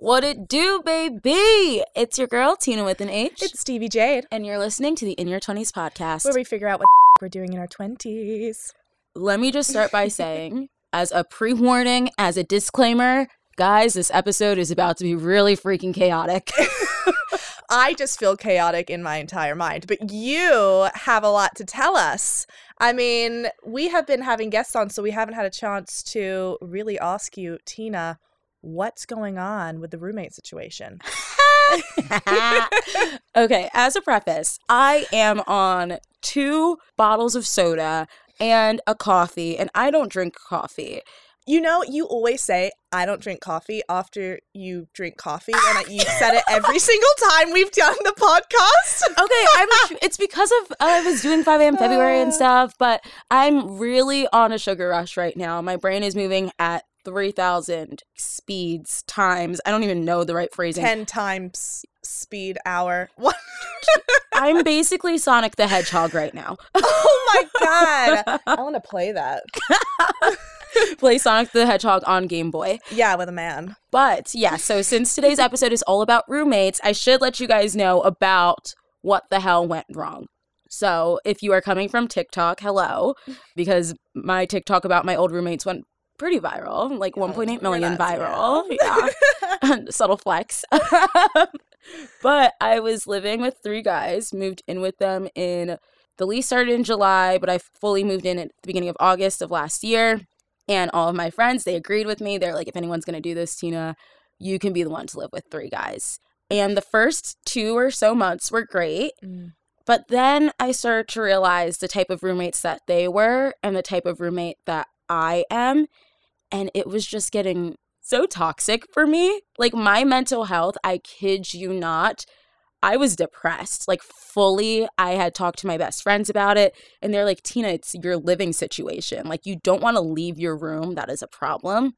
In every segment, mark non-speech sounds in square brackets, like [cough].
What it do, baby? It's your girl, Tina with an H. It's Stevie Jade, and you're listening to the In Your 20s podcast. where we figure out what we're doing in our 20s. Let me just start by [laughs] saying, as a pre warning, as a disclaimer, guys, this episode is about to be really freaking chaotic. [laughs] [laughs] I just feel chaotic in my entire mind, but you have a lot to tell us. I mean, we have been having guests on, so we haven't had a chance to really ask you, Tina, what's going on with the roommate situation? [laughs] [laughs] okay, as a preface, I am on two bottles of soda and a coffee, and I don't drink coffee. You know, you always say, I don't drink coffee after you drink coffee, and you said it every single time we've done the podcast. [laughs] Okay, I'm, it's because of uh, I was doing 5 a.m. February and uh. stuff, but I'm really on a sugar rush right now. My brain is moving at 3,000 speeds times. I don't even know the right phrasing. 10 times speed hour. [laughs] What? I'm basically Sonic the Hedgehog right now. [laughs] oh my god. [laughs] I want to play that. play Sonic the Hedgehog on Game Boy. Yeah, with a man. But yeah, so since today's episode is all about roommates, I should let you guys know about what the hell went wrong. So if you are coming from TikTok, hello, because my TikTok about my old roommates went pretty viral, like 1.8 million viral. [laughs] Yeah. [laughs] Subtle flex. [laughs] but I was living with three guys, moved in with them in the lease started in July, but I fully moved in at the beginning of August of last year. And all of my friends, they agreed with me. They're like, if anyone's going to do this, Tina, you can be the one to live with three guys. And the first two or so months were great. Mm. But then I started to realize the type of roommates that they were and the type of roommate that I am. And it was just getting so toxic for me. Like my mental health, I kid you not, I was depressed, like fully. I had talked to my best friends about it, and they're like, Tina, it's your living situation. Like, you don't want to leave your room. That is a problem.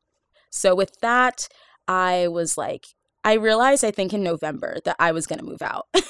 So, with that, I was like, I realized, I think in November, that I was going to move out. [laughs]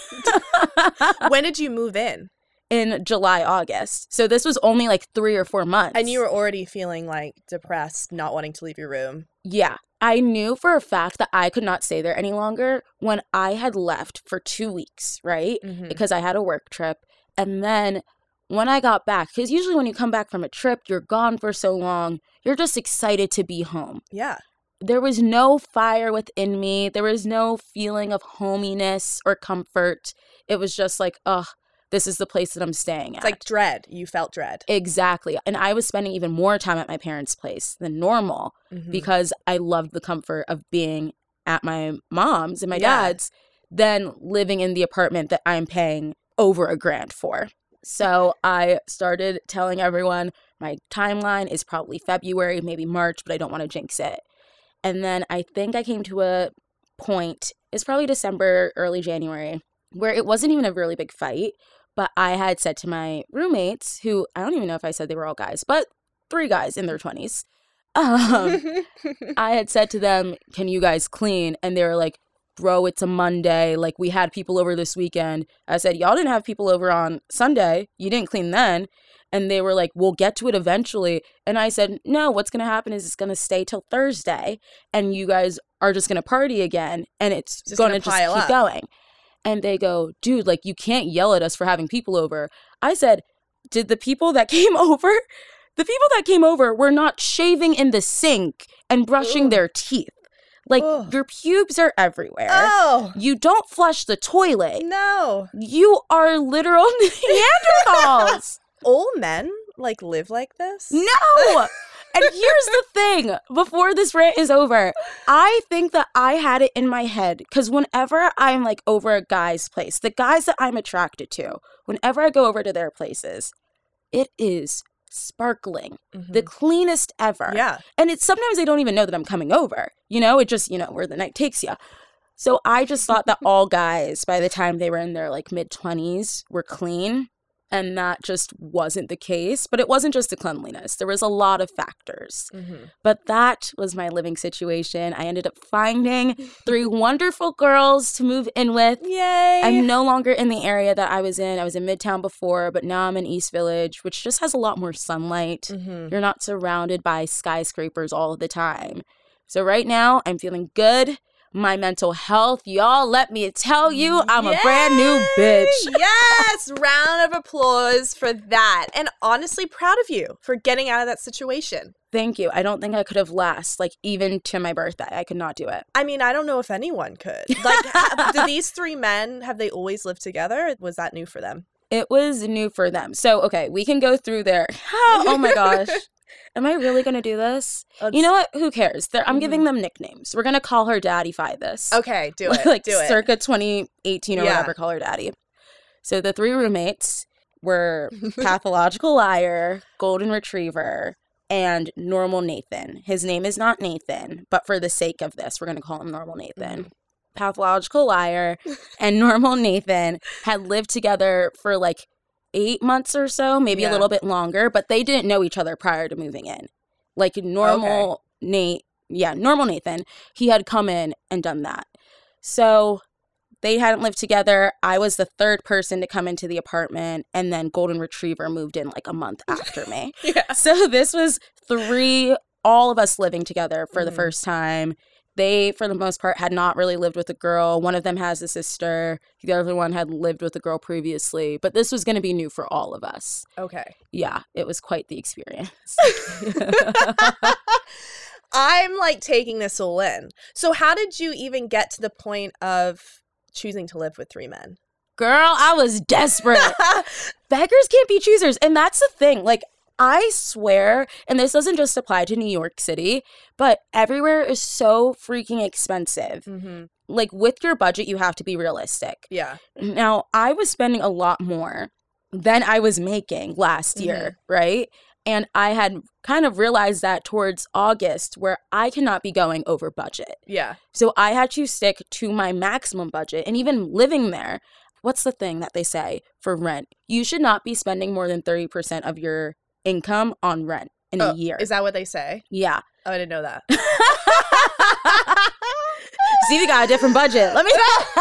[laughs] when did you move in? In July, August. So, this was only like three or four months. And you were already feeling like depressed, not wanting to leave your room. Yeah. I knew for a fact that I could not stay there any longer when I had left for two weeks, right? Mm-hmm. Because I had a work trip. And then when I got back, because usually when you come back from a trip, you're gone for so long, you're just excited to be home. Yeah. There was no fire within me. There was no feeling of hominess or comfort. It was just like, ugh, this is the place that I'm staying at. It's like dread. You felt dread. Exactly. And I was spending even more time at my parents' place than normal mm-hmm. because I loved the comfort of being at my mom's and my yeah. dad's than living in the apartment that I'm paying over a grand for. So [laughs] I started telling everyone my timeline is probably February, maybe March, but I don't want to jinx it. And then I think I came to a point, it's probably December, early January, where it wasn't even a really big fight, but I had said to my roommates, who I don't even know if I said they were all guys, but three guys in their 20s, [laughs] um, [laughs] I had said to them, Can you guys clean? And they were like, Bro, it's a Monday. Like, we had people over this weekend. I said, Y'all didn't have people over on Sunday. You didn't clean then. And they were like, We'll get to it eventually. And I said, No, what's going to happen is it's going to stay till Thursday. And you guys are just going to party again. And it's going to just keep up. going and they go, dude, like you can't yell at us for having people over. I said, did the people that [laughs] came over, the people that came over were not shaving in the sink and brushing Ugh. their teeth. Like Ugh. your pubes are everywhere. Oh. You don't flush the toilet. No. You are literal [laughs] Neanderthals. [laughs] All men like live like this? No. And here's the thing before this rant is over, I think that I had it in my head because whenever I'm like over a guy's place, the guys that I'm attracted to, whenever I go over to their places, it is sparkling, mm-hmm. the cleanest ever. Yeah. And it's sometimes they don't even know that I'm coming over. You know, it just, you know, where the night takes you. So I just thought that all guys, by the time they were in their like mid 20s, were clean and that just wasn't the case but it wasn't just the cleanliness. There was a lot of factors. Mm-hmm. but that was my living situation. I ended up finding three [laughs] wonderful girls to move in with. Yay! I'm no longer in the area that i was in. I was in midtown before but now i'm in east village which just has a lot more sunlight. Mm-hmm. you're not surrounded by skyscrapers all the time. So right now i'm feeling good my mental health. Y'all, let me tell you, I'm a brand new bitch. [laughs] yes, round of applause for that. And honestly, proud of you for getting out of that situation. Thank you. I don't think I could have last, like, even to my birthday. I could not do it. I mean, I don't know if anyone could. [laughs] Like, ha- do these three men have they always lived together? Was that new for them? It was new for them. So, okay, we can go through there. [laughs] oh my gosh. Am I really going to do this? Let's- You know what? Who cares? They're, I'm giving mm-hmm. them nicknames. We're going to call her Daddy Fi this. Okay, [laughs] do it. like do it. circa 2018 or Yeah. whatever, call her Daddy. So the three roommates were [laughs] pathological liar, golden retriever, and normal Nathan. His name is not Nathan, but for the sake of this, we're going to call him normal Nathan. Mm-hmm. Pathological liar and [laughs] normal Nathan had lived together for like eight months or so, maybe Yeah. a little bit longer, but they didn't know each other prior to moving in. Like normal Nate, yeah, normal Nathan, he had come in and done that. So they hadn't lived together. I was the third person to come into the apartment, and then Golden Retriever moved in like a month after me. [laughs] yeah. So this was three, all of us living together for the Mhm. first time. They, for the most part, had not really lived with a girl. One of them has a sister. The other one had lived with a girl previously, but this was going to be new for all of us. Okay. Yeah, it was quite the experience. [laughs] I'm like taking this all in. So, how did you even get to the point of choosing to live with three men? Girl, I was desperate. [laughs] beggars can't be choosers. And that's the thing. Like, I swear, and this doesn't just apply to New York City, but everywhere is so freaking expensive. mm-hmm. Like, with your budget, you have to be realistic. Yeah. Now, I was spending a lot more than I was making last year, right? And I had kind of realized that towards August, where I cannot be going over budget. Yeah. So I had to stick to my maximum budget. And even living there, what's the thing that they say for rent? You should not be spending more than 30% of your income on rent in Oh, a year. Is that what they say? yeah. Oh, I didn't know that. [laughs] See, we got a different budget. Let me. [laughs]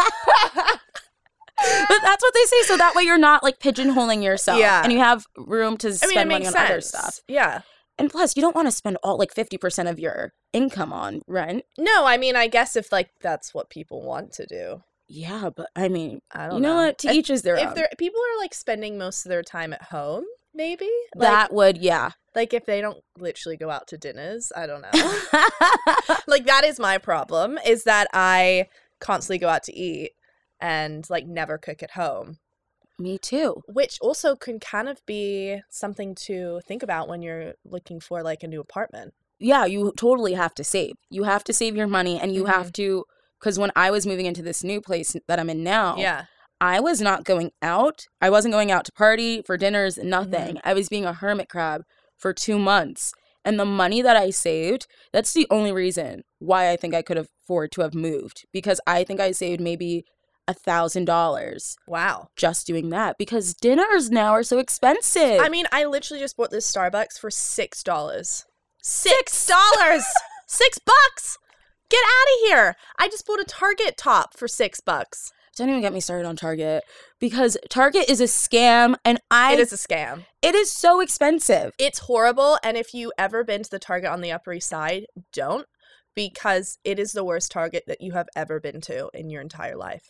but that's what they say. So that way you're not like pigeonholing yourself. Yeah. And you have room to I spend mean, money makes on sense. other stuff. Yeah. And plus, you don't want to spend all like 50% of your income on rent. No, I mean, I guess if like that's what people want to do, Yeah, but I mean, I don't you know, what? To If- each is their If own. they're people are like spending most of their time at home, maybe like, that would, yeah. like if they don't literally go out to dinners, I don't know. [laughs] like that is my problem is that I constantly go out to eat and like never cook at home, Me too. which also can kind of be something to think about when you're looking for like a new apartment. Yeah, you totally have to save. You have to save your money and you Mm-hmm. have to because when I was moving into this new place that I'm in now, Yeah. I was not going out. I wasn't going out to party for dinners, nothing. Mm-hmm. I was being a hermit crab for two months. And the money that I saved, that's the only reason why I think I could afford to have moved because I think I saved maybe a thousand dollars Wow. just doing that because dinners now are so expensive. I mean, I literally just bought this Starbucks for six dollars. Six dollars. [laughs] six bucks. Get out of here! I just bought a Target top for six bucks. Don't even get me started on Target because Target is a scam and I It is a scam. it is so expensive. It's horrible. And if you ever been to the Target on the Upper East Side, don't because it is the worst Target that you have ever been to in your entire life.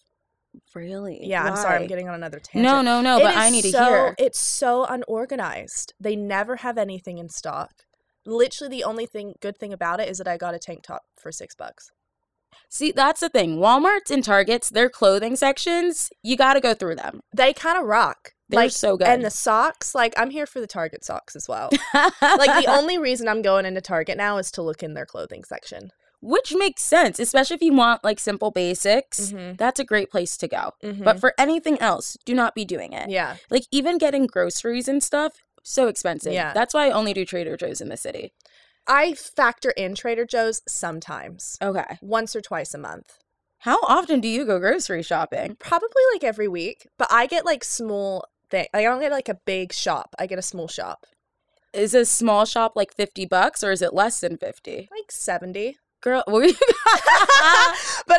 Really? Yeah, I'm sorry, I'm getting on another tangent. No, no, no, It but I need to so- hear. It's so unorganized. They never have anything in stock. Literally, the only thing good thing about it is that I got a tank top for six bucks. See, that's the thing. Walmart's and Targets, their clothing sections, you got to go through them. They kind of rock. They're like so good. And the socks, like I'm here for the Target socks as well. [laughs] like the only reason I'm going into Target now is to look in their clothing section. which makes sense, especially if you want like simple basics. Mhm. That's a great place to go. Mhm. But for anything else, do not be doing it. yeah, Like even getting groceries and stuff, so expensive. Yeah. That's why I only do Trader Joe's in the city. I factor in Trader Joe's sometimes, Okay. once or twice a month. How often do you go grocery shopping? Probably like every week, but I get like small thing. I don't get like a big shop. I get a small shop, Is a small shop like 50 bucks or is it less than 50? like seventy. Girl, [laughs] [laughs] but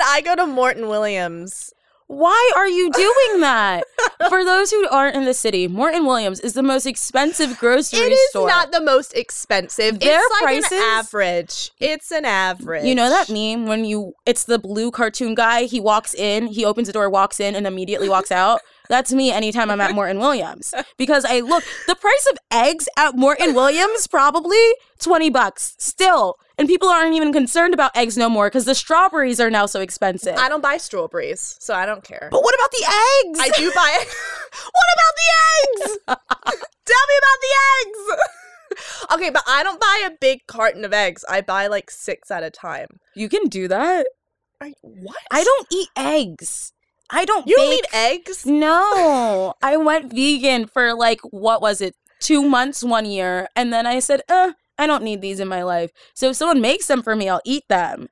I go to Morton Williams Why are you doing that? For those who aren't in the city, Morton Williams is the most expensive grocery store. It is store. not the most expensive. Their it's like prices- an average. It's an average. You know that meme when you it's the blue cartoon guy, he walks in, he opens the door, walks in, and immediately walks [laughs] out. That's me anytime I'm at Morton Williams. Because I look the price of eggs at Morton Williams probably 20 bucks still. And people aren't even concerned about eggs no more because the strawberries are now so expensive. I don't buy strawberries, so I don't care. but what about the eggs? I do buy. [laughs] [laughs] what about the eggs? [laughs] Tell me about the eggs. okay, but I don't buy a big carton of eggs. I buy like six at a time. you can do that. I, what? I don't eat eggs. I don't You don't eat eggs? No, I went vegan for like what was it, two months, one year, and then I said, "Uh, I don't need these in my life." So if someone makes them for me, I'll eat them,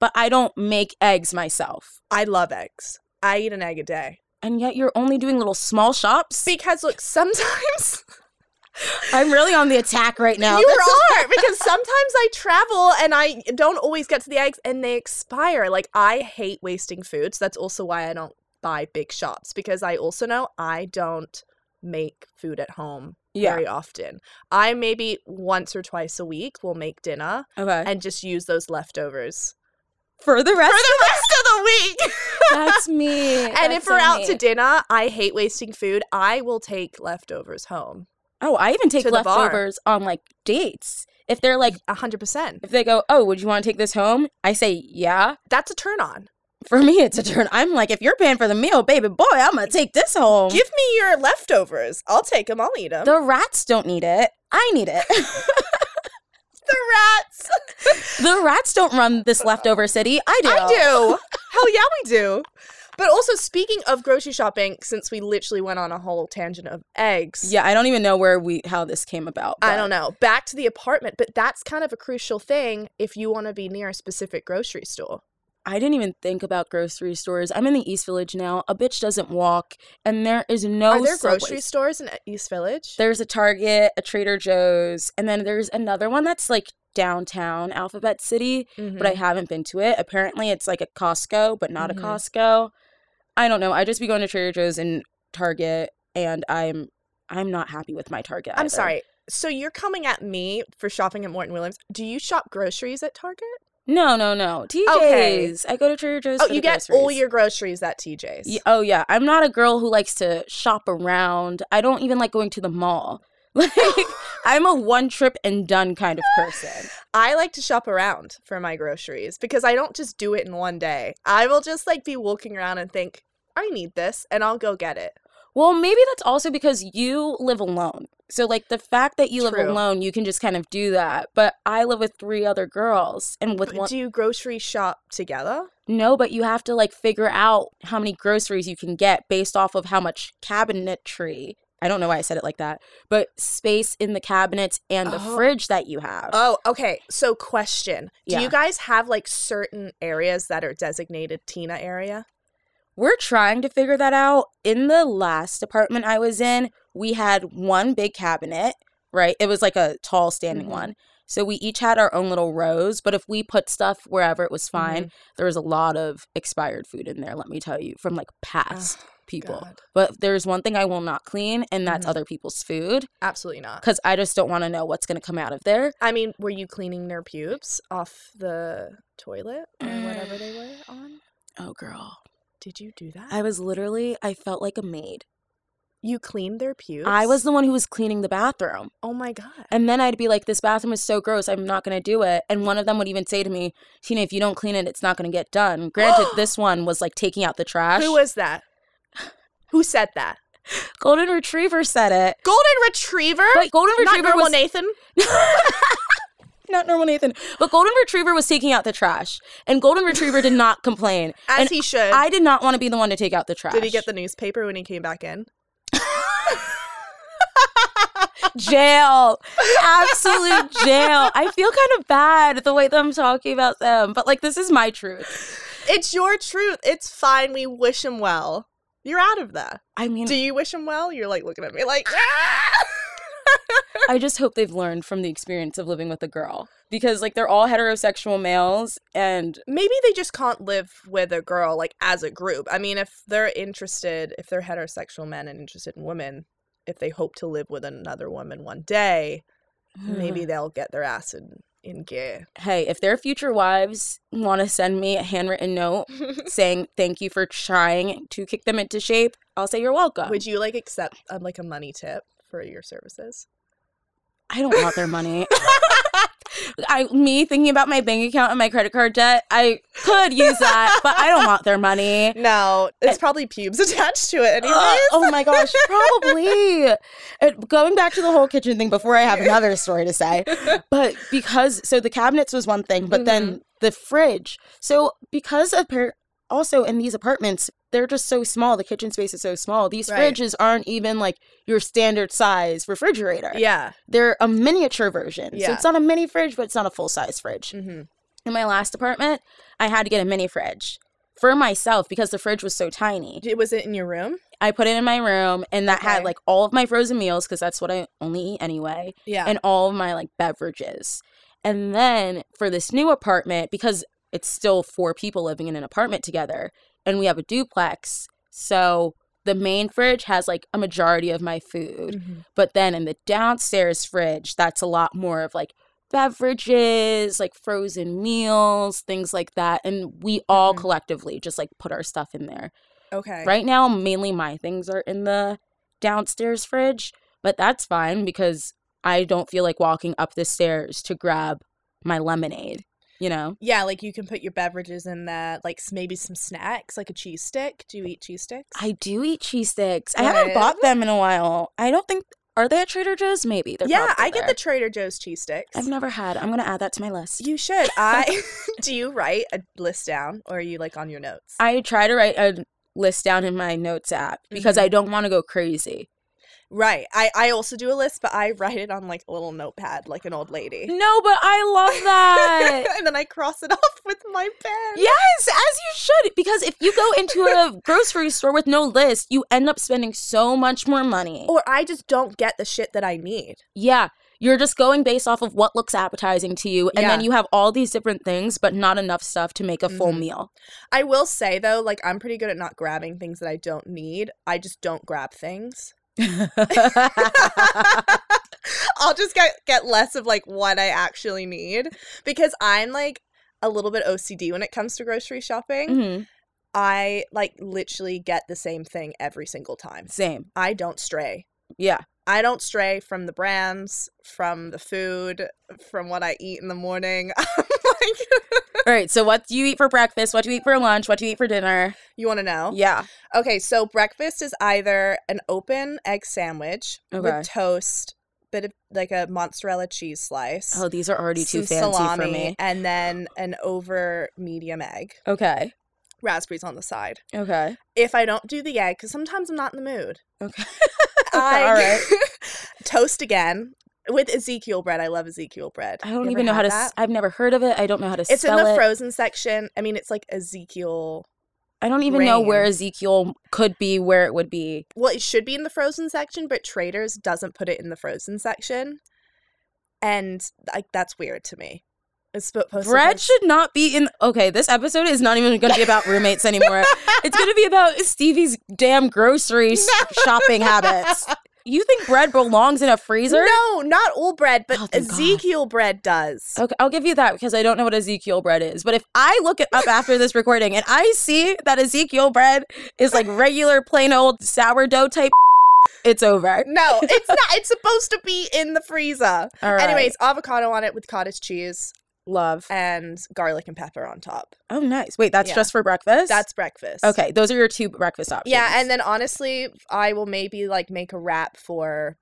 but I don't make eggs myself. I love eggs. I eat an egg a day. And yet you're only doing little small shops. Because look, sometimes [laughs] I'm really on the attack right now. you are [laughs] because sometimes I travel and I don't always get to the eggs and they expire. Like I hate wasting food. So that's also why I don't buy big shops because I also know I don't make food at home Yeah. very often. I maybe once or twice a week will make dinner Okay. and just use those leftovers for the rest, for the rest of the week. [laughs] that's me. and That's if we're so out me. to dinner, I hate wasting food. I will take leftovers home. oh, I even take to the bar. leftovers on like dates. If they're like, A hundred percent. if they go, "Oh, would you want to take this home?" I say, "Yeah." That's a turn on. For me, it's a turn. I'm like, if you're paying for the meal, baby boy, I'm gonna take this home. Give me your leftovers. I'll take them. I'll eat them. the rats don't need it. I need it. [laughs] the rats. [laughs] the rats don't run this leftover city. I do. I do. Hell yeah, we do. But also, speaking of grocery shopping, since we literally went on a whole tangent of eggs. Yeah, I don't even know where we how this came about. I don't know. Back to the apartment, but that's kind of a crucial thing if you want to be near a specific grocery store. I didn't even think about grocery stores. I'm in the East Village now. A bitch doesn't walk, and there is no. Are there Subways. grocery stores in East Village? There's a Target, a Trader Joe's, and then there's another one that's like downtown Alphabet City, Mhm. but I haven't been to it. Apparently, it's like a Costco, but not Mhm. a Costco. I don't know. I just be going to Trader Joe's and Target, and I'm I'm not happy with my Target. I'm either. sorry. So you're coming at me for shopping at Morton Williams. Do you shop groceries at Target? No, no, no. TJ's. Okay. I go to Trader Joe's. Oh, you get all your groceries at TJ's. Ye- oh yeah, I'm not a girl who likes to shop around. I don't even like going to the mall. [laughs] Like [laughs] I'm a one trip and done kind of person. I like to shop around for my groceries because I don't just do it in one day. I will just like be walking around and think, I need this, and I'll go get it. Well, maybe that's also because you live alone. So like the fact that you live alone, you can just kind of do that. But I live with three other girls and with But one do you grocery shop together? No, but you have to like figure out how many groceries you can get based off of how much cabinetry. I don't know why I said it like that, but space in the cabinets and the Oh. fridge that you have. Oh, okay. So, question Do Yeah. you guys have like certain areas that are designated Tina area? We're trying to figure that out. In the last apartment I was in, we had one big cabinet, right? It was like a tall standing Mhm. one. So we each had our own little rows, but if we put stuff wherever it was fine, there was a lot of expired food in there, let me tell you, from like past people. God. But there's one thing I will not clean, and that's Mhm. other people's food Absolutely not. because I just don't want to know what's going to come out of there. I mean, were you cleaning their pubes off the toilet or whatever [sighs] they were on? Oh, girl. Did you do that? I was literally, I felt like a maid. you cleaned their pubes? I was the one who was cleaning the bathroom. Oh my God. And then I'd be like, this bathroom is so gross. I'm not going to do it. And one of them would even say to me, Tina, if you don't clean it, it's not going to get done. Granted, [gasps] this one was like taking out the trash. Who was that? Who said that? Golden Retriever said it. Golden Retriever? But Golden Not Retriever normal was Nathan? [laughs] [laughs] not normal Nathan. But Golden Retriever was taking out the trash. And Golden Retriever did not complain. [laughs] As and he should. I did not want to be the one to take out the trash. Did he get the newspaper when he came back in? [laughs] jail? Absolute jail. I feel kind of bad the way that I'm talking about them. But like this is my truth. It's your truth. It's fine. We wish him well. You're out of that. I mean Do you wish him well? You're like looking at me like, ah! [laughs] I just hope they've learned from the experience of living with a girl because like they're all heterosexual males and Maybe they just can't live with a girl like as a group. I mean, if they're interested, if they're heterosexual men and interested in women, if they hope to live with another woman one day, maybe they'll get their ass in, in gear. hey, if their future wives want to send me a handwritten note [laughs] saying thank you for trying to kick them into shape, I'll say you're welcome. Would you like accept um, like a money tip for your services? I don't want their money. [laughs] I me thinking about my bank account and my credit card debt, I could use that, but I don't want their money. [laughs] No, it's eh. probably pubes [laughs] attached to it. Anyways. Ugh, oh my gosh, probably. And going back to the whole kitchen thing before I have another story to say. But because so the cabinets was one thing, but then mm-hmm. the fridge. So because of par- also in these apartments, they're just so small. The kitchen space is so small. These Right. fridges aren't even like your standard size refrigerator. yeah. They're a miniature version. So Yeah. it's not a mini fridge, but it's not a full size fridge. hmm In my last apartment, I had to get a mini fridge for myself because the fridge was so tiny. It was it in your room? I put it in my room and that Okay. had like all of my frozen meals because that's what I only eat anyway, Yeah. and all of my like beverages. And then for this new apartment, because it's still four people living in an apartment together and we have a duplex, so the main fridge has like a majority of my food. Mhm. But then in the downstairs fridge, that's a lot more of like beverages, like frozen meals, things like that. And we all Mhm. collectively just like put our stuff in there. Okay. Right now, mainly my things are in the downstairs fridge, but that's fine because I don't feel like walking up the stairs to grab my lemonade, you know? Yeah, like you can put your beverages in there, like maybe some snacks, like a cheese stick. Do you eat cheese sticks? I do eat cheese sticks. I haven't bought them in a while. I don't think, are they at Trader Joe's? Maybe. They're yeah, I get there. the Trader Joe's cheese sticks. I've never had. I'm going to add that to my list. You should. I [laughs] [laughs] do you write a list down or are you like on your notes? I try to write a list down in my notes app because Mhm. I don't want to go crazy. Right. I I also do a list, but I write it on like a little notepad, like an old lady. No, but I love that. [laughs] and then I cross it [laughs] off with my pen. yes, as you should. Because if you go into a [laughs] grocery store with no list, you end up spending so much more money. Or I just don't get the shit that I need. Yeah. You're just going based off of what looks appetizing to you. And then you have all these different things, but not enough stuff to make a full Mhm. meal. I will say though, like I'm pretty good at not grabbing things that I don't need. I just don't grab things. [laughs] I'll just get get less of like what I actually need because I'm like a little bit OCD when it comes to grocery shopping. Mhm. I like literally get the same thing every single time. Same. I don't stray. Yeah. I don't stray from the brands, from the food, from what I eat in the morning. [laughs] I'm like, [laughs] All right. So, what do you eat for breakfast? What do you eat for lunch? What do you eat for dinner? you want to know? Yeah. Okay, so breakfast is either an open egg sandwich Okay. with toast, bit of like a mozzarella cheese slice, Oh, these are already too fancy salami, for me. and then an over medium egg, Okay. raspberries on the side. Okay. If I don't do the egg, because sometimes I'm not in the mood, Okay. [laughs] I All right. [laughs] toast again with Ezekiel bread. I love Ezekiel bread. I don't even know how to. that? I've never heard of it. I don't know how to. It's in the it. frozen section. I mean, it's like Ezekiel. I don't even know where. Ezekiel could be, where it would be. Well, it should be in the frozen section, but Traders doesn't put it in the frozen section, and like that's weird to me. It's supposed to Bread should not be in. Okay, this episode is not even going to be about roommates [laughs] anymore. it's going to be about Stevie's damn grocery s- [laughs] shopping habits. You think bread belongs in a freezer? No, not all bread, but Oh, thank God. Ezekiel bread does. Okay, I'll give you that because I don't know what Ezekiel bread is. But if I look it up after this recording and I see that Ezekiel bread is like regular plain old sourdough type, it's over. No, it's not. It's supposed to be in the freezer. All right. Anyways, avocado on it with cottage cheese love. and garlic and pepper on top. Oh, nice. Wait, that's Yeah. just for breakfast. That's breakfast. okay. Those are your two breakfast options. Yeah, and then honestly, I will maybe like make a wrap for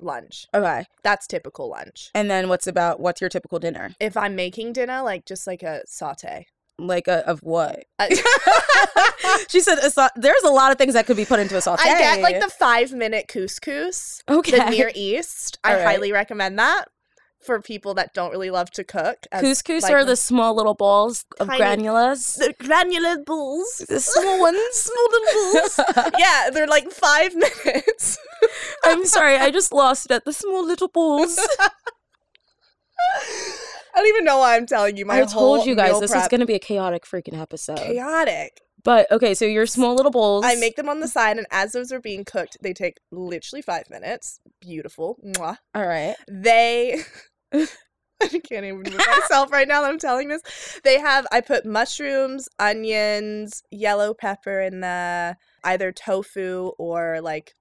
lunch. okay. That's typical lunch. And then what's about what's your typical dinner? If I'm making dinner, like just like a saute. Like a, of what? I, uh, [laughs] she said a there's a lot of things that could be put into a saute. I get like the five minute couscous. okay. The Near East. I All right. highly recommend that. For people that don't really love to cook. as, Couscous like, are the small little balls of granulas. the granular balls. The small ones. [laughs] Small little balls. [laughs] yeah, they're like five minutes. [laughs] I'm sorry, I just lost it at the small little balls. I don't even know why I'm telling you. My I told you guys this prep. is going to be a chaotic freaking episode. chaotic. But okay, so your small little bowls. I make them on the side, and as those are being cooked, they take literally five minutes. Beautiful. Mwah. All right. They. [laughs] I can't even with [laughs] myself right now that I'm telling this. They have, I put mushrooms, onions, yellow pepper in the either tofu or like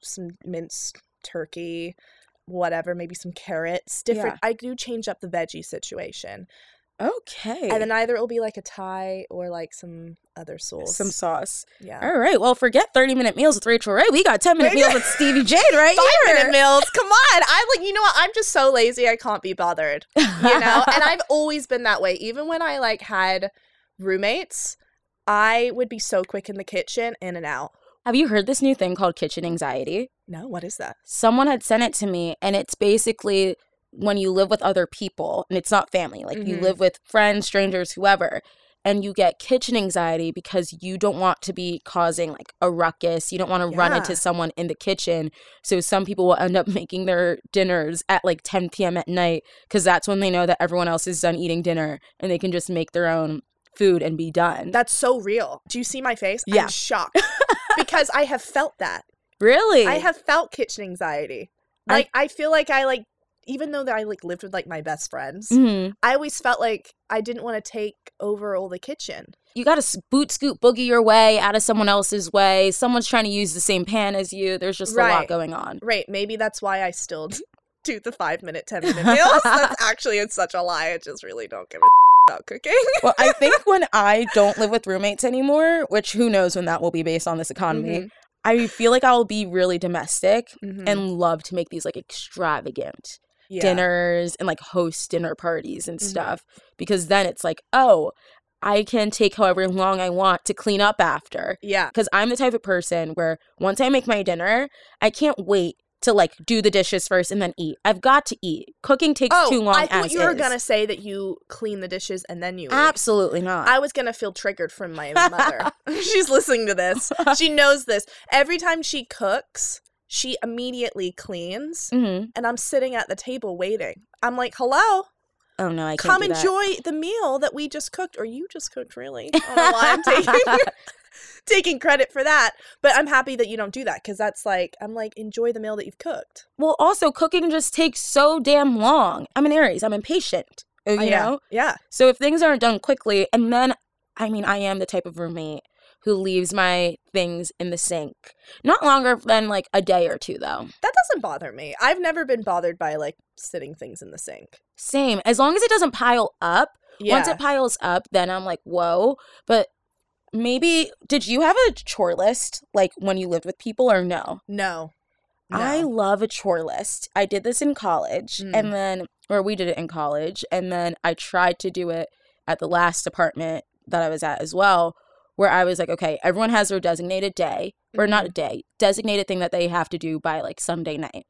some minced turkey, whatever, maybe some carrots. Different. I do change up the veggie situation. Okay. And then either it'll be like a Thai or like some other sauce. some sauce. yeah. All right. Well, forget 30 minute meals with Rachael Ray. We got 10 minute meals with Stevie Jade right [laughs] Five here. minute meals. Come on. I'm like you know what? I'm just so lazy I can't be bothered. [laughs] You know? and I've always been that way. Even when I like had roommates, I would be so quick in the kitchen, in and out. Have you heard this new thing called kitchen anxiety? No, what is that? Someone had sent it to me, and it's basically when you live with other people, and it's not family, like you Mhm. live with friends, strangers, whoever, and you get kitchen anxiety because you don't want to be causing like a ruckus. You don't want to run into someone in the kitchen. So some people will end up [laughs] making their dinners at like 10 p.m. at night because that's when they know that everyone else is done eating dinner and they can just make their own food and be done. That's so real. Do you see my face? Yeah. I'm shocked. because I have felt that. really? I have felt kitchen anxiety. I- Like I feel like I like even though that I like lived with like my best friends, Mhm. I always felt like I didn't want to take over all the kitchen. You got to boot scoot boogie your way out of someone else's way. Someone's trying to use the same pan as you. There's just a lot going on. Right. Maybe that's why I still do the five minute, ten minute meals. [laughs] That's actually it's such a lie. I just really don't give a about cooking. well, I think [laughs] when I don't live with roommates anymore, which who knows when that will be based on this economy, Mhm. I feel like I'll be really domestic Mhm. and love to make these like extravagant Yeah. dinners and like host dinner parties and Mhm. stuff because then it's like, oh, I can take however long I want to clean up after. Yeah. Because I'm the type of person where once I make my dinner, I can't wait to like do the dishes first and then eat. I've got to eat. Cooking takes Oh, too long. I thought you were is. gonna say that you clean the dishes and then you eat. Absolutely not. I was gonna feel triggered from my mother. [laughs] [laughs] She's listening to this. [laughs] She knows this. Every time she cooks, she immediately cleans, hmm and I'm sitting at the table waiting. I'm like, "Hello, Oh no, I can't come enjoy the meal that we just cooked, or you just cooked, really." I don't know why I'm taking [laughs] [laughs] taking credit for that, but I'm happy that you don't do that because that's like I'm like enjoy the meal that you've cooked. Well, also cooking just takes so damn long. I'm an Aries. I'm impatient. You Oh, yeah. know. Yeah. So if things aren't done quickly, and then I mean, I am the type of roommate who leaves my things in the sink. Not longer than like a day or two, though. That doesn't bother me. I've never been bothered by like sitting things in the sink. Same. As long as it doesn't pile up. Yeah. Once it piles up, then I'm like, whoa. But maybe did you have a chore list like when you lived with people or no? no. No. I love a chore list. I did this in college Mm. and then or we did it in college and then I tried to do it at the last apartment that I was at as well where I was like, okay, everyone has their designated day or not a Mm-hmm. day, designated thing that they have to do by like Sunday night.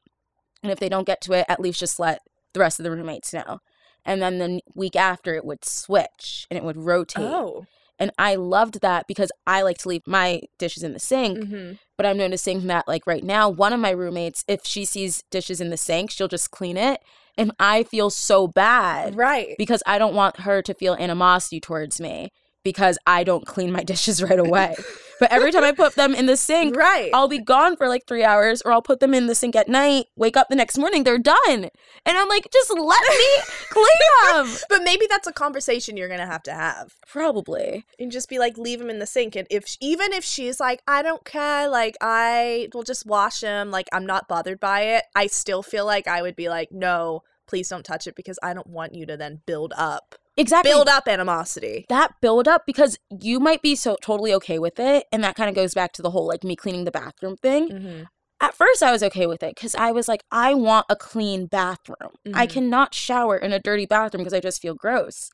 And if they don't get to it, at least just let the rest of the roommates know. And then the week after it would switch and it would rotate. Oh. And I loved that because I like to leave my dishes in the sink Mm-hmm. but I'm noticing that like right now, one of my roommates, if she sees dishes in the sink, she'll just clean it. And I feel so bad Right. because I don't want her to feel animosity towards me because I don't clean my [laughs] dishes right away. but every time I put them in the sink, [laughs] Right. I'll be gone for like three hours or I'll put them in the sink at night, wake up the next morning, they're done. And I'm like, just let me [laughs] clean them. but maybe that's a conversation you're gonna have to have, Probably. and just be like, leave them in the sink. And if even if she's like, I don't care, like I will just wash them, like I'm not bothered by it. I still feel like I would be like, no, please don't touch it because I don't want you to then build up, Exactly. build up animosity. that build up because you might be so totally okay with it and that kind of goes back to the whole like me cleaning the bathroom thing Mm-hmm. at first i was okay with it because i was like i want a clean bathroom i Mhm. cannot shower in a dirty bathroom because i just feel gross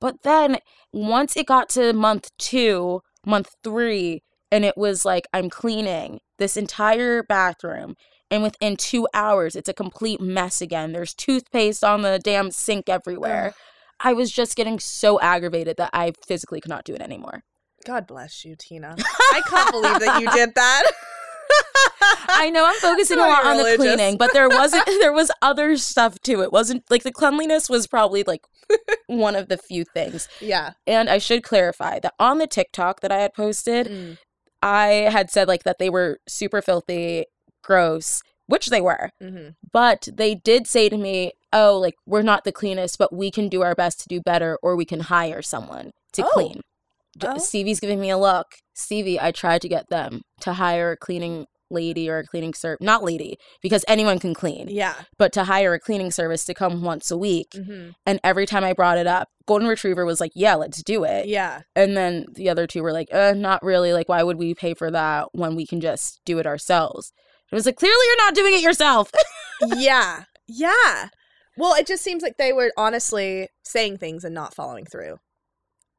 but then once it got to month two month three and it was like i'm cleaning this entire bathroom And within two hours, it's a complete mess again. There's toothpaste on the damn sink everywhere. I was just getting so aggravated that I physically could not do it anymore. God bless you, Tina. I can't believe that you did that. [laughs] I know I'm focusing a lot on the cleaning, but there wasn't [laughs] there was other stuff too. It wasn't like the cleanliness was probably like [laughs] one of the few things. Yeah. And I should clarify that on the TikTok that I had posted, Mm. I had said like that they were super filthy, gross, which they were. hmm But they did say to me, "Oh, like we're not the cleanest, but we can do our best to do better or we can hire someone to Oh. clean." Oh. Stevie's giving me a look. Stevie, I tried to get them to hire a cleaning lady or a cleaning service, not lady, because anyone can clean, Yeah. but to hire a cleaning service to come once a week. hmm And every time I brought it up, Golden Retriever was like, "Yeah, let's do it." Yeah. And then the other two were like, uh, not really. Like, why would we pay for that when we can just do it ourselves? It was like, clearly you're not doing it yourself. [laughs] yeah. Yeah. Well, it just seems like they were honestly saying things and not following through.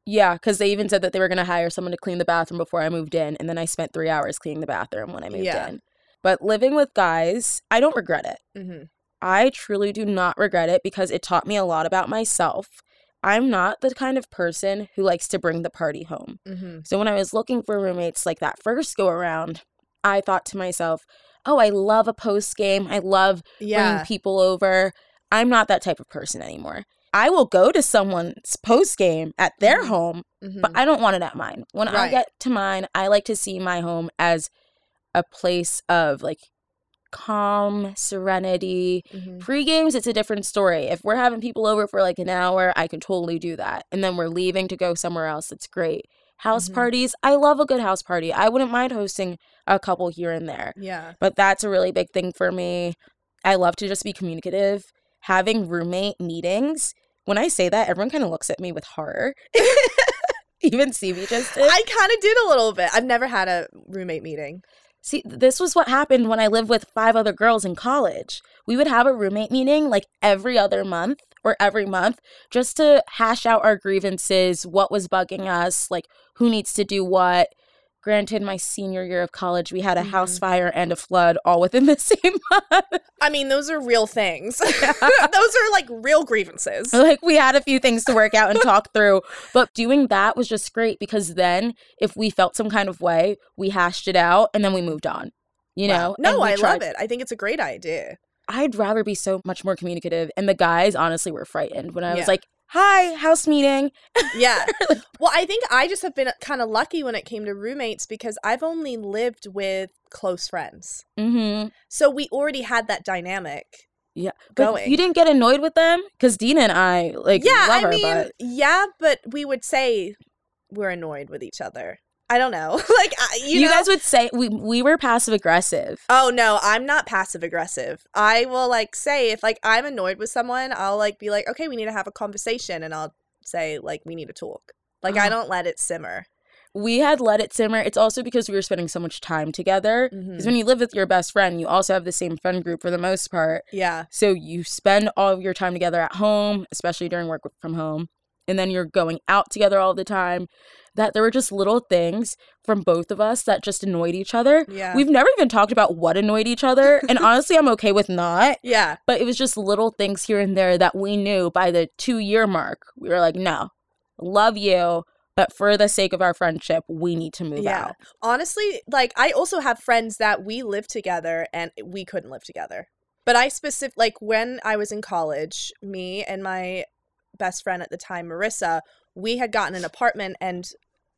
yeah, because they even said that they were going to hire someone to clean the bathroom before I moved in. And then I spent three hours cleaning the bathroom when I moved Yeah. in. But living with guys, I don't regret it. hmm I truly do not regret it because it taught me a lot about myself. I'm not the kind of person who likes to bring the party home. hmm So when I was looking for roommates like that first go around, I thought to myself, oh, I love a post game. I love Yeah. bringing people over. I'm not that type of person anymore. I will go to someone's post game at their Mhm. home, Mhm. but I don't want it at mine. When I get to mine, I like to see my home as a place of like calm, serenity. Mhm. Pre games, it's a different story. If we're having people over for like an hour, I can totally do that. And then we're leaving to go somewhere else. It's great. House Mhm. parties, I love a good house party. I wouldn't mind hosting a couple here and there Yeah. but that's a really big thing for me. I love to just be communicative. Having roommate meetings, when I say that, everyone kind of looks at me with horror. [laughs] Even Stevie just did. I kind of did a little bit. I've never had a roommate meeting. See, this was what happened when I lived with five other girls in college. We would have a roommate meeting like every other month or every month just to hash out our grievances, what was bugging us, like who needs to do what. Granted, my senior year of college, we had a house Mhm. fire and a flood all within [laughs] the same month. I mean, those are real things. [laughs] [laughs] those are like real grievances. like we had a few things to work out and talk through but doing that was just great because then if we felt some kind of way we hashed it out and then we moved on you know No, I tried- love it. I think it's a great idea. I'd rather be so much more communicative and the guys honestly were frightened when i Yeah. was like hi house meeting Yeah. [laughs] well, I think I just have been kind of lucky when it came to roommates because I've only lived with close friends. mm-hmm So we already had that dynamic. yeah but Going. you didn't get annoyed with them because dina and i like yeah, love I her mean, but yeah, but we would say we're annoyed with each other. I don't know. [laughs] like, you, you, know? guys would say we, we were passive aggressive Oh no, I'm not passive aggressive. I will like say if like I'm annoyed with someone, I'll like be like, okay, we need to have a conversation, and I'll say like we need to talk. Like I Oh. don't let it simmer. we had let it simmer. It's also because we were spending so much time together. Because Mhm. when you live with your best friend, you also have the same friend group for the most part. Yeah, So you spend all of your time together at home, especially during work from home. And then you're going out together all the time. That there were just little things from both of us that just annoyed each other. yeah, We've never even talked about what annoyed each other. And [laughs] honestly, I'm okay with not. yeah, But it was just little things here and there that we knew by the two year mark. We were like, no, love you. But for the sake of our friendship, we need to move yeah. out. Honestly, like I also have friends that we live together and we couldn't live together. But I specific like when I was in college, me and my best friend at the time, Marissa, we had gotten an apartment and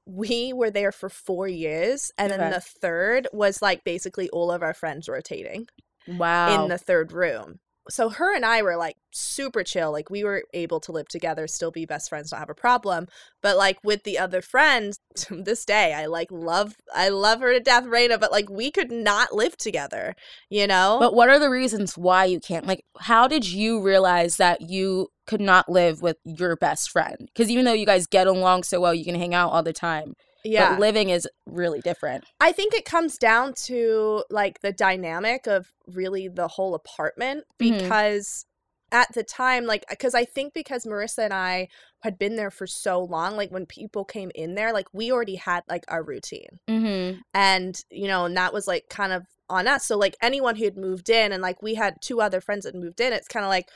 we were there for four years, and then the third was like basically all of our friends rotating Wow. in the third room. So her and I were like super chill. Like we were able to live together, still be best friends, not have a problem. But like with the other friends, [laughs] to this day, I like love I love her to death, Raina, but like we could not live together, you know? But what are the reasons why you can't? Like, how did you realize that you could not live with your best friend? Because even though you guys get along so well, you can hang out all the time. yeah. But living is really different. I think it comes down to like the dynamic of really the whole apartment Mhm. because at the time, like, because I think because Marissa and I had been there for so long, like when people came in there, like we already had like our routine. Mm-hmm. And, you know, and that was like kind of on us. So, like, anyone who had moved in, and like we had two other friends that moved in, it's kind of like,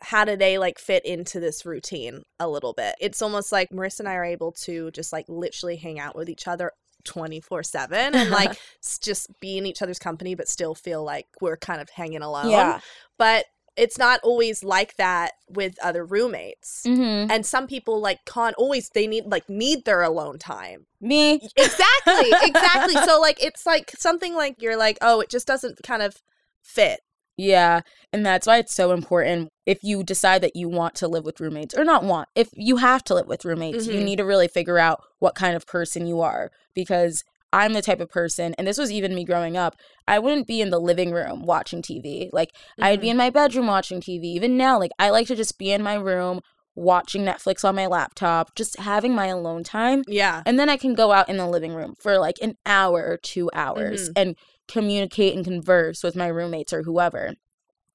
how do they like fit into this routine a little bit? It's almost like Marissa and I are able to just like literally hang out with each other 24 7 and like [laughs] just be in each other's company, but still feel like we're kind of hanging alone. Yeah. But it's not always like that with other roommates. Mm-hmm. And some people like can't always they need like need their alone time. Me. Exactly. exactly. [laughs] So like it's like something like you're like, oh, it just doesn't kind of fit. Yeah. And that's why it's so important if you decide that you want to live with roommates or not want, if you have to live with roommates, you Mhm. need to really figure out what kind of person you are because I'm the type of person, and this was even me growing up, I wouldn't be in the living room watching TV. Like, I'd be in my bedroom watching TV. Even now, like, I like to just be in my room watching Netflix on my laptop, just having my alone time. Yeah. And then I can go out in the living room for like an hour or two hours Mm-hmm. and communicate and converse with my roommates or whoever.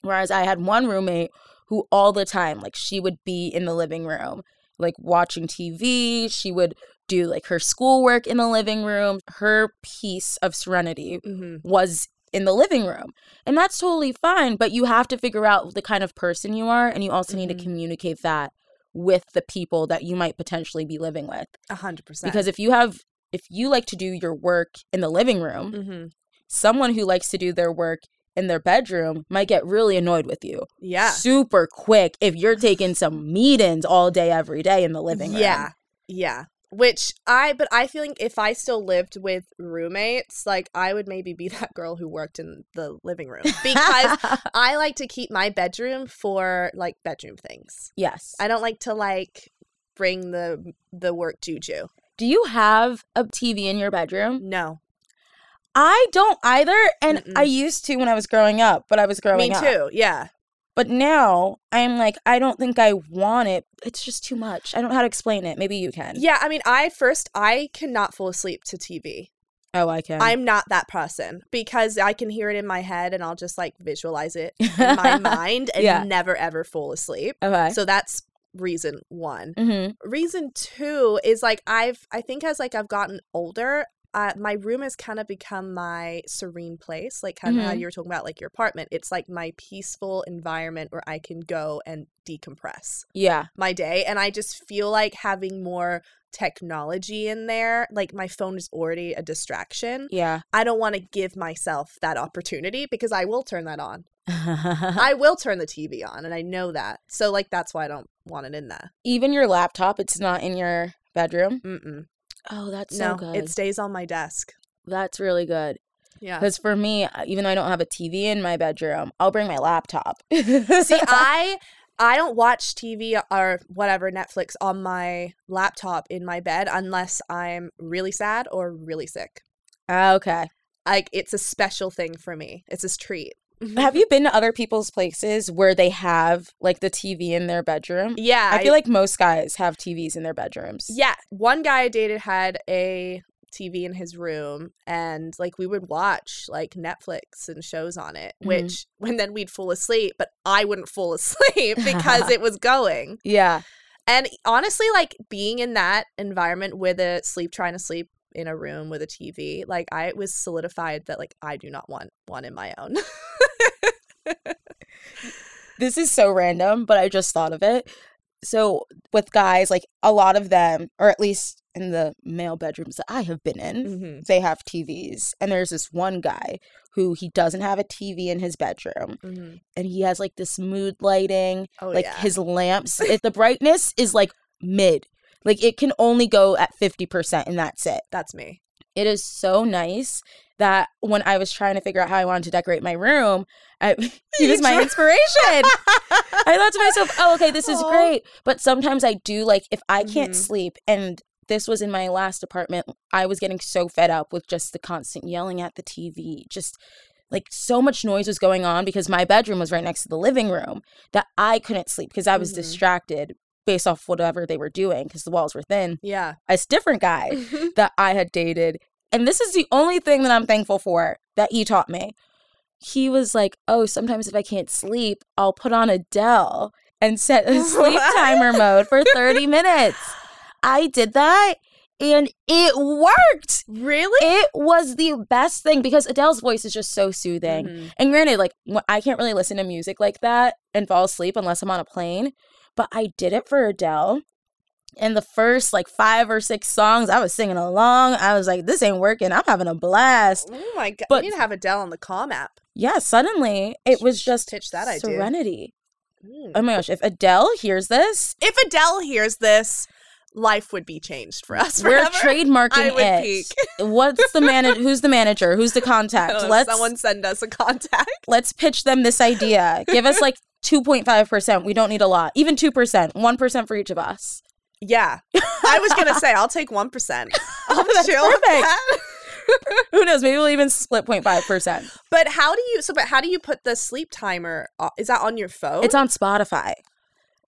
Whereas I had one roommate who all the time, like she would be in the living room, like watching TV. She would do like her schoolwork in the living room. Her piece of serenity hmm was in the living room. And that's totally fine, but you have to figure out the kind of person you are and you also need Mhm. to communicate that with the people that you might potentially be living with. A hundred percent. Because if you have if you like to do your work in the living room, hmm someone who likes to do their work in their bedroom might get really annoyed with you. yeah. Super quick if you're taking some meetings all day every day in the living room. Yeah. Yeah. Which I, but I feel like if I still lived with roommates, like I would maybe be [laughs] that girl who worked in the living room because [laughs] I like to keep my bedroom for like bedroom things. yes. I don't like to like bring the the work juju. Do you have a TV in your bedroom? No, I don't either, and Mm-mm. I used to when I was growing up, but I was growing me up. too. Yeah, But now I'm like, I don't think I want it. It's just too much. I don't know how to explain it. Maybe you can. yeah. I mean, I first I cannot fall asleep to TV. Oh, I can. I'm not that person because I can hear it in my head and I'll just like visualize it in my [laughs] mind and Yeah. never ever fall asleep. okay. So that's reason one. mm-hmm. Reason two is like I've I think as like I've gotten older, uh, my room has kind of become my serene place, like kind of how Mhm. you were talking about, like your apartment. It's like my peaceful environment where I can go and decompress Yeah. my day, and I just feel like having more technology in there. Like my phone is already a distraction. Yeah. I don't want to give myself that opportunity because I will turn that on. [laughs] I will turn the TV on, and I know that. So like that's why I don't want it in there. Even your laptop, it's not in your bedroom. Mm-mm. Oh, that's no, so good. it stays on my desk. that's really good. Yeah. Because for me, uh, even though I don't have a TV in my bedroom, I'll bring my laptop. See, [laughs] I I don't watch TV or whatever Netflix on my laptop in my bed unless I'm really sad or really sick. Ah, okay. Like it's a special thing for me. It's a treat. Have you been to other people's places where they have like the TV in their bedroom? Yeah, I feel like most guys have TVs in their bedrooms. Yeah, one guy I dated had a TV in his room, and like we would watch like Netflix and shows on it. Mhm. Which, [laughs] when then we'd fall asleep, but I wouldn't fall asleep [laughs] because [laughs] it was going. Yeah. And honestly, like being in that environment with a sleep, trying to sleep in a room with a TV, like I was solidified that like I do not want one in my own. This is so random, but I just thought of it. So, with guys, like a lot of them, or at least in the male bedrooms that I have been in, mm-hmm. they have TVs. And there's this one guy who he doesn't have a TV in his bedroom. Mm-hmm. And he has like this mood lighting, Oh like yeah. his lamps. It, the brightness is like mid. Like it can only go at 50%, and that's it. That's me. It is so nice that when I was trying to figure out how I wanted to decorate my room, I, [laughs] he was my inspiration. [laughs] I thought to myself, oh, okay, this is Aw. great. But sometimes I do, like, if I can't Mhm. sleep, and this was in my last apartment, I was getting so fed up with just the constant yelling at the TV. Just like so much noise was going on because my bedroom was right next to the living room that I couldn't sleep because I was Mhm. distracted based off whatever they were doing because the walls were thin. yeah. A different guy [laughs] that I had dated. And this is the only thing that I'm thankful for that he taught me. he was like, "Oh, sometimes if I can't sleep, I'll put on Adele and set a [laughs] sleep timer mode for 30 [laughs] minutes." I did that and it worked. Really? It was the best thing because Adele's voice is just so soothing. Mhm. And granted, like I can't really listen to music like that and fall asleep unless I'm on a plane. But I did it for Adele. And the first like five or six songs, I was singing along. I was like, this ain't working. I'm having a blast. Oh my god! But- you need to have Adele on the Calm app. Yeah, suddenly it was just pitch that idea. serenity. Mm. Oh my gosh, if Adele hears this, If Adele hears this, life would be changed for us. we're trademarking it. peak. What's the manager? [laughs] Who's the manager? Who's the contact? Oh, Let's someone send us a contact. let's pitch them this idea. Give us like [laughs] 2.5%. We don't need a lot. Even 2%. 1% for each of us. Yeah, I was gonna say I'll take one percent. [laughs] I'll That's chill perfect. Who knows? Maybe we'll even split 0.5%. But how do you? So, but how do you put the sleep timer? Uh, is that on your phone? It's on Spotify.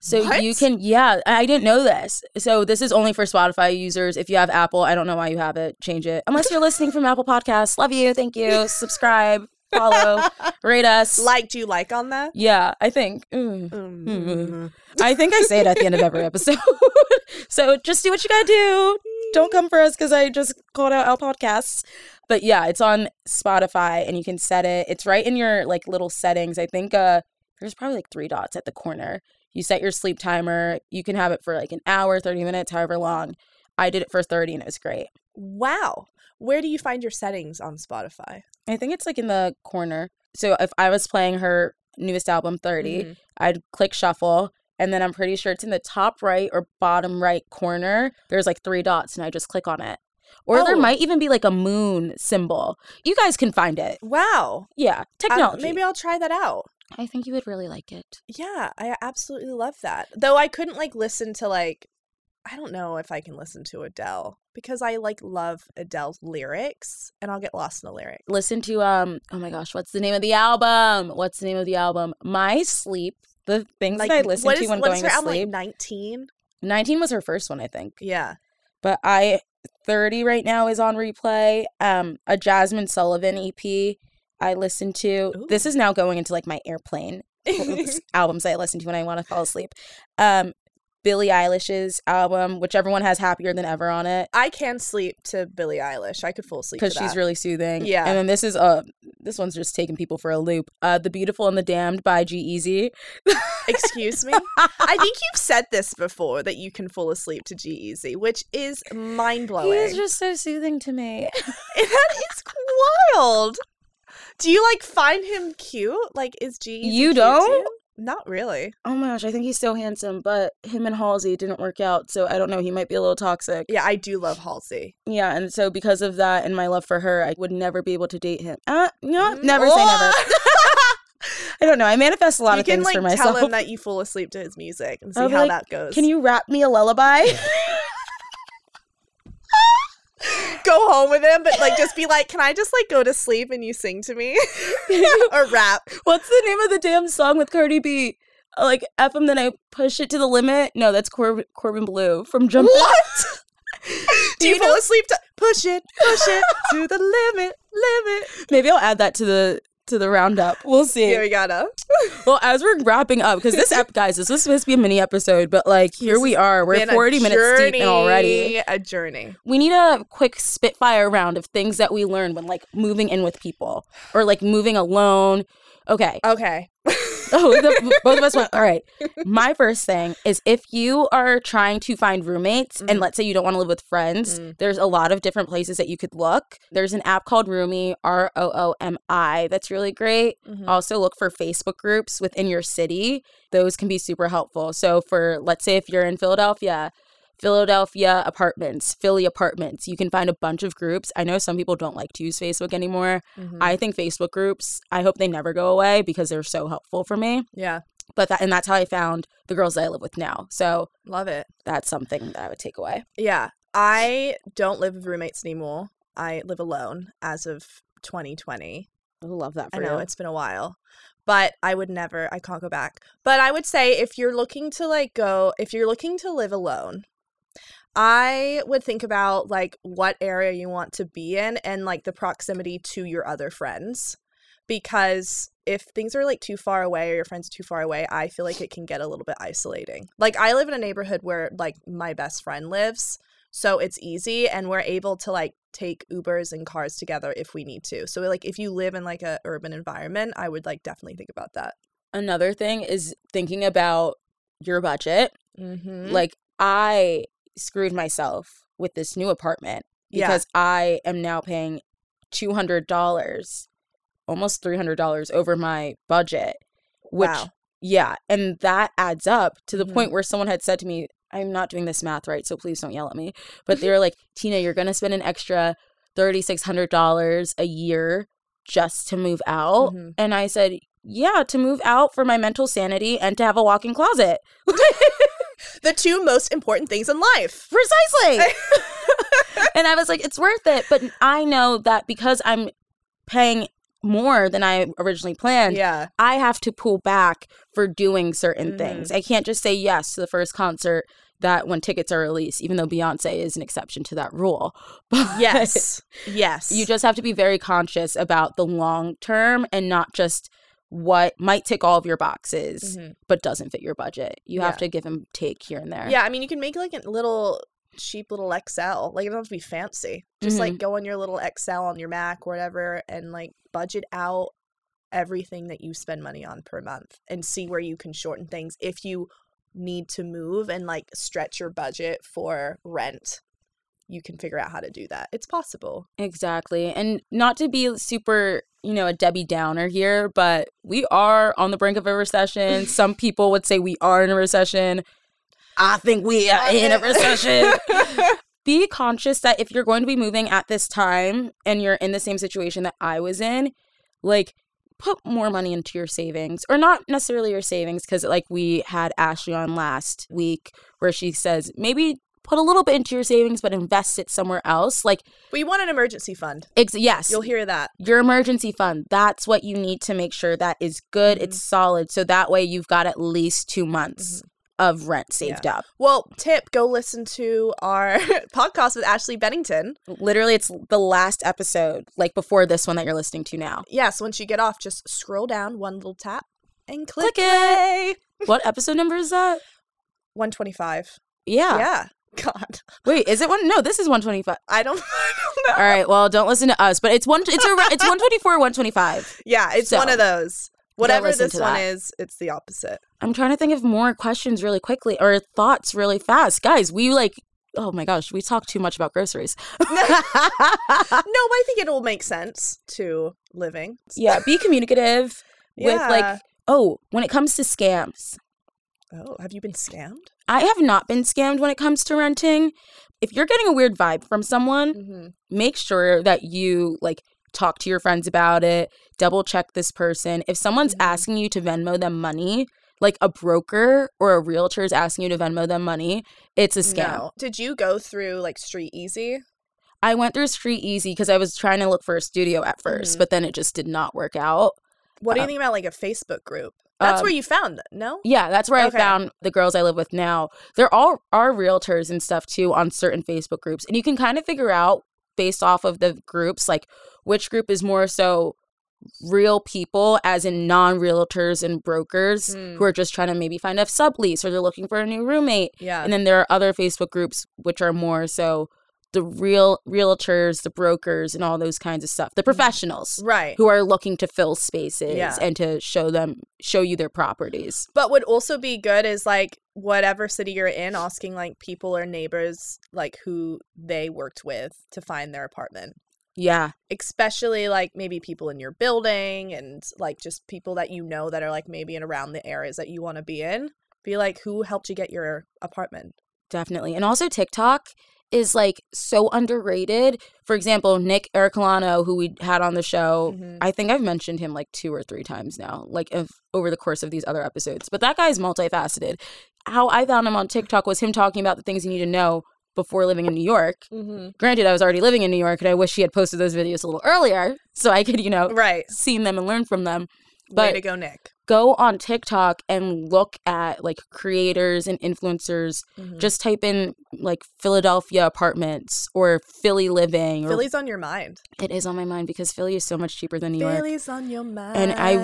So you can, yeah, I didn't know this. So this is only for Spotify users. If you have Apple, I don't know why you have it. Change it. Unless you're listening from Apple Podcasts. Love you. Thank you. [laughs] Subscribe, follow, rate us. like. Do you like on that? yeah, I think. mm. Mm. I think I say it at the end of every [laughs] episode. so just do what you gotta do. Don't come for us because I just called out our podcasts. But yeah, it's on Spotify and you can set it. It's right in your like little settings. I think uh there's probably like three dots at the corner. You set your sleep timer. You can have it for like an hour, 30 minutes, however long. I did it for 30 and it was great. Wow. Where do you find your settings on Spotify? I think it's like in the corner. So if I was playing her newest album 30, Mhm. I'd click shuffle and then I'm pretty sure it's in the top right or bottom right corner. There's like three dots and I just click on it. Or there Oh. might even be like a moon symbol. You guys can find it. Wow. Yeah, Um, technology. maybe I'll try that out. I think you would really like it. Yeah, I absolutely love that. Though I couldn't like listen to like I don't know if I can listen to Adele because I like love Adele's lyrics and I'll get lost in the lyrics. Listen to um oh my gosh, what's the name of the album? What's the name of the album? My Sleep. The things Like that I listen to when what going to album, sleep. 19? 19 was her first one, I think. Yeah. But I 30 right now is on replay. Um a Jazmine Sullivan EP I listen to. This is now going into like my airplane [laughs] albums I listen to when I want to fall asleep. Um, Billie Eilish's album, whichever one has "Happier Than Ever" on it, I can sleep to Billie Eilish. I could fall asleep because she's really soothing. Yeah. and then this is uh this one's just taking people for a loop. Uh, "The Beautiful and the Damned" by G-Eazy. Excuse me. I think you've said this before that you can fall asleep to G-Eazy, which is mind he blowing. is just so soothing to me. [laughs] that is wild. Do you like find him cute? Like, is G? You don't? Not really. Oh my gosh, I think he's so handsome, but him and Halsey didn't work out, so I don't know. He might be a little toxic. Yeah, I do love Halsey. Yeah, and so because of that and my love for her, I would never be able to date him. Uh, no, never say never. [laughs] I don't know. I manifest a lot you of can things like for myself. tell him that you fall asleep to his music and [laughs] see I'll how like, that goes. Can you rap me a lullaby? [laughs] go home with him, but like just be like, "Can I just like go to sleep and you sing to me?" [laughs] or rap. What's the name of the damn song with Cardi B? Like F him, then I push it to the limit. No, that's Cor- Corbin Bleu from Jump. What? [laughs] Do you, you fall know- asleep to push it, push it to the limit, limit? Maybe I'll add that to the to the roundup. We'll see. Here we gotta. [laughs] Well, as we're wrapping up, because this ep, guys, this was supposed to be a mini episode, but like here we are. We're a 40 minutes deep already. A journey. We need a quick spitfire round of things that we learned when like moving in with people or like moving alone. Okay. Okay. [laughs] [laughs] Oh, the, both of us went. All right. My first thing is if you are trying to find roommates, Mhm. and let's say you don't want to live with friends, Mm. there's a lot of different places that you could look. There's an app called Roomi, R O O M I, that's really great. Mhm. Also, look for Facebook groups within your city. Those can be super helpful. So, for let's say if you're in Philadelphia, Philadelphia apartments, Philly apartments, you can find a bunch of groups. I know some people don't like to use Facebook anymore. Mhm. I think Facebook groups, I hope they never go away because they're so helpful for me. yeah, But that, and that's how I found the girls that I live with now. So, love it. that's something that I would take away. Yeah, I don't live with roommates anymore. I live alone as of 2020. I love that for I know you. it's been a while, but I would never. I can't go back. But I would say if you're looking to like go, if you're looking to live alone, I would think about like what area you want to be in and like the proximity to your other friends. because if things are like too far away or your friends are too far away, I feel like it can get a little bit isolating. Like I live in a neighborhood where like my best friend lives, so it's easy and we're able to like take Ubers and cars together if we need to. So like if you live in like a urban environment, I would like definitely think about that. Another thing is thinking about your budget. Mm-hmm. Like I screwed myself with this new apartment Yeah. because I am now paying two hundred dollars, almost three hundred dollars over my budget. Which Wow. yeah, and that adds up to the Mhm. point where someone had said to me, "I'm not doing this math right, so please don't yell at me." [laughs] But they were like, "Tina, you're gonna spend an extra thirty six hundred dollars a year just to move out," Mhm. and I said. Yeah, to move out for my mental sanity and to have a walk-in closet. [laughs] the two most important things in life. Precisely. [laughs] [laughs] and I was like, it's worth it. But I know that because I'm paying more than I originally planned, yeah. I have to pull back for doing certain Mhm. things. I can't just say yes to the first concert that when tickets are released, even though Beyonce is an exception to that rule. [laughs] But Yes. yes. you just have to be very conscious about the long term and not just what might tick all of your boxes Mhm. but doesn't fit your budget. You have to give and take here and there. Yeah, I mean, you can make like a little cheap little Excel. Like, it doesn't have to be fancy. Just like go on your little Excel on your Mac or whatever and like budget out everything that you spend money on per month and see where you can shorten things if you need to move and like stretch your budget for rent. You can figure out how to do that. It's possible. Exactly. And not to be super, you know, a Debbie Downer here, but we are on the brink of a recession. [laughs] Some people would say we are in a recession. I think we are in a recession. [laughs] be conscious that if you're going to be moving at this time and you're in the same situation that I was in, like put more money into your savings or not necessarily your savings because like we had Ashley on last week where she says maybe put a little bit into your savings but invest it somewhere else like But you want an emergency fund. ex- yes You'll hear that. your emergency fund that's what you need to make sure that is good mm-hmm. it's solid so that way you've got at least two months mm-hmm. of rent saved up Well, tip go listen to our [laughs] podcast with Ashley Bennington. literally it's the last episode like before this one that you're listening to now Yes, once you get off, just scroll down one little tap and click, Click it. what episode number is that 125. yeah. Yeah. [laughs] God. wait is it one no this is 125 I don't, I [laughs] don't know. all right well don't listen to us but it's one it's around it's [laughs] 124 or 125 Yeah, it's one of those. Whatever this one that. is, it's the opposite. i'm trying to think of more questions really quickly or thoughts really fast guys we like oh my gosh we talk too much about groceries no, but I think it will make sense to living. yeah be communicative with like oh when it comes to scams Oh, have you been scammed? I have not been scammed when it comes to renting if you're getting a weird vibe from someone Mm-hmm. make sure that you like talk to your friends about it double check this person if someone's Mhm. asking you to venmo them money like a broker or a realtor is asking you to venmo them money it's a scam No. Did you go through like StreetEasy? i went through StreetEasy because i was trying to look for a studio at 1st Mhm. but then it just did not work out What do you Uh, think about like a Facebook group? That's um, where you found it, no? Yeah, that's where Okay. I found the girls I live with now. They're all are realtors and stuff too on certain Facebook groups. And you can kind of figure out based off of the groups like which group is more so real people as in non-realtors and brokers Mm. who are just trying to maybe find a sublease or they're looking for a new roommate. Yeah. And then there are other Facebook groups which are more so the real realtors, the brokers and all those kinds of stuff. The mm. professionals right. who are looking to fill spaces Yeah. and to show them show you their properties. But would also be good is like whatever city you're in, asking like people or neighbors like who they worked with to find their apartment. Yeah. Especially like maybe people in your building and like just people that you know that are like maybe in around the areas that you want to be in. Be like, who helped you get your apartment? Definitely. And also TikTok is like so underrated. For example, Nick Ercolano, who we had on the show, Mhm. I think I've mentioned him like two or three times now, like if, over the course of these other episodes. But that guy's multifaceted. How I found him on TikTok was him talking about the things you need to know before living in New York. Mm-hmm. Granted, I was already living in New York and I wish he had posted those videos a little earlier so I could, you know, Right. seen them and learn from them. Way But to go, Nick. go on TikTok and look at like creators and influencers. Mhm. Just type in like Philadelphia apartments or Philly living. Or Philly's on your mind. it is on my mind because Philly is so much cheaper than New York. Philly's on your mind. And I-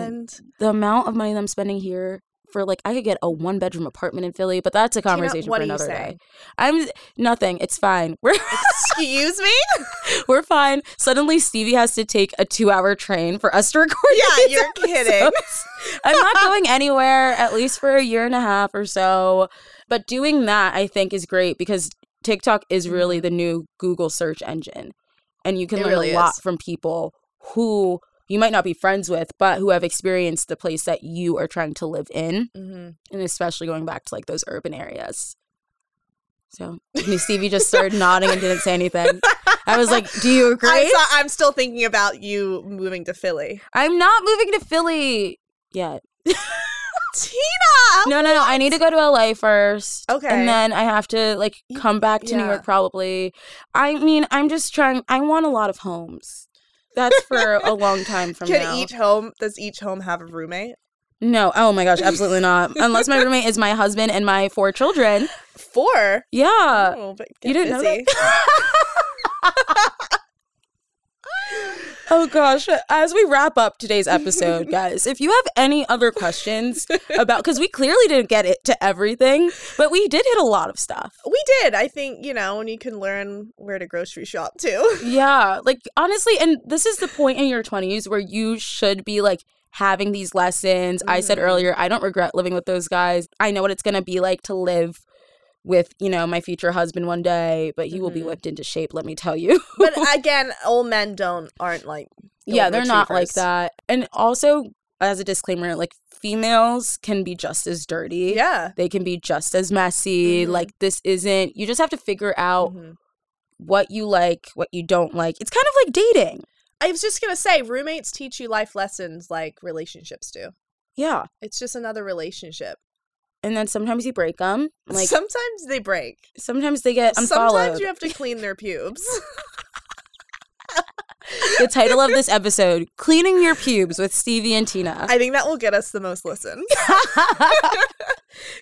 The amount of money that I'm spending here for like I could get a one bedroom apartment in Philly, but that's a Tina, conversation what for another day. I'm nothing. It's fine. We're [laughs] Excuse me? [laughs] we're fine. Suddenly Stevie has to take a two hour train for us to record. Yeah, you're kidding. [laughs] I'm not going anywhere at least for a year and a half or so. But doing that I think is great because TikTok is really the new Google search engine. And you can Mm-hmm. It learn really a lot is. from people who you might not be friends with, but who have experienced the place that you are trying to live in. hmm And especially going back to like those urban areas. So Stevie just started nodding and didn't say anything. I was like, "Do you [laughs] agree?" I'm, so- I'm still thinking about you moving to Philly. I'm not moving to Philly yet. [laughs] Tina! No, no, no. I need to go to LA first. Okay. And then I have to like come back to New. York probably. I mean, I'm just trying I want a lot of homes. That's for a long time from Can now. each home, does each home have a roommate? no, oh my gosh, absolutely [laughs] not. Unless my roommate is my husband and my four children. Four? Yeah. oh, you didn't know busy. [laughs] Oh gosh, as we wrap up today's [laughs] episode, guys, if you have any other questions about because we clearly didn't get it to everything, but we did hit a lot of stuff. We did. I think, you know, and you can learn where to grocery shop too. [laughs] Yeah, like honestly, and this is the point in your 20s where you should be like having these lessons. I said Mhm. earlier, I don't regret living with those guys. I know what it's going to be like to live with, you know, my future husband one day, but he will be Mhm. whipped into shape, let me tell you. but [laughs] again, old men don't aren't like yeah, they're not like that. And also, as a disclaimer, like females can be just as dirty. Yeah. They can be just as messy. Mhm. Like this isn't you just have to figure out Mhm. what you like, what you don't like. It's kind of like dating. I was just gonna say, roommates teach you life lessons like relationships do. Yeah. It's just another relationship. And then sometimes you break them. Like sometimes they break. sometimes they get unfollowed. Sometimes you have to clean their pubes. the title of this [laughs] episode, Cleaning Your Pubes with Stevie and Tina. I think that will get us the most listens. [laughs]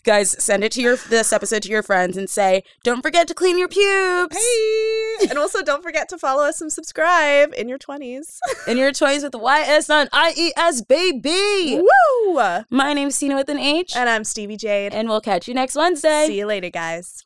Guys, send it to your this episode to your friends and say, "Don't forget to clean your pubes Hey! And also, don't forget to follow us and subscribe in your 20s. in your 20s with the YS not IES baby." Woo! My name's Tina with an H, And I'm Stevie Jade. and we'll catch you next Wednesday. See you later, guys.